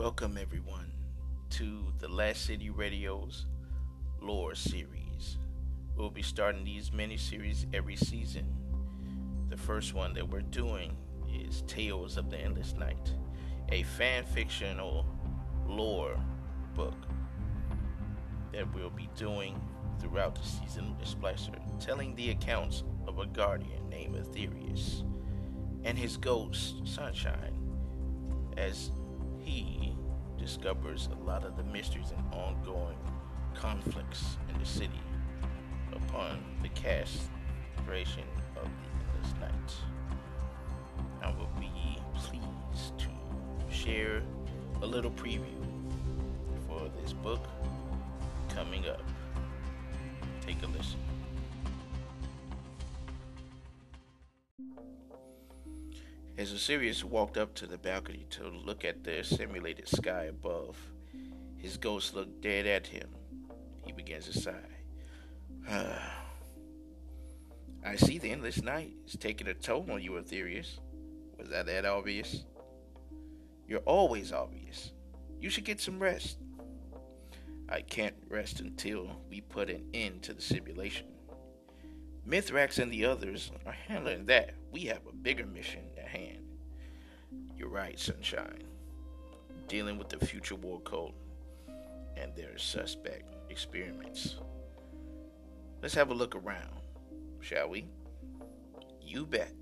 Welcome, everyone, to the Last City Radio's Lore series. We'll be starting these mini series every season. The first one that we're doing is Tales of the Endless Night, a fan fictional lore book that we'll be doing throughout the season of Splicer, telling the accounts of a guardian named Aetherius and his ghost, Sunshine, as he discovers a lot of the mysteries and ongoing conflicts in the city upon the castration of the Endless Night. I will be pleased to share a little preview for this book coming up. Take a listen. As Aetherius walked up to the balcony to look at the simulated sky above, his ghost looked dead at him. He begins to sigh. I see the endless night is taking a toll on you, Aetherius. Was that that obvious? You're always obvious. You should get some rest. I can't rest until we put an end to the simulation. Mithrax and the others are handling that. We have a bigger mission right, Sunshine. Dealing with the Future War Cult and their suspect experiments. Let's have a look around, shall we? You bet.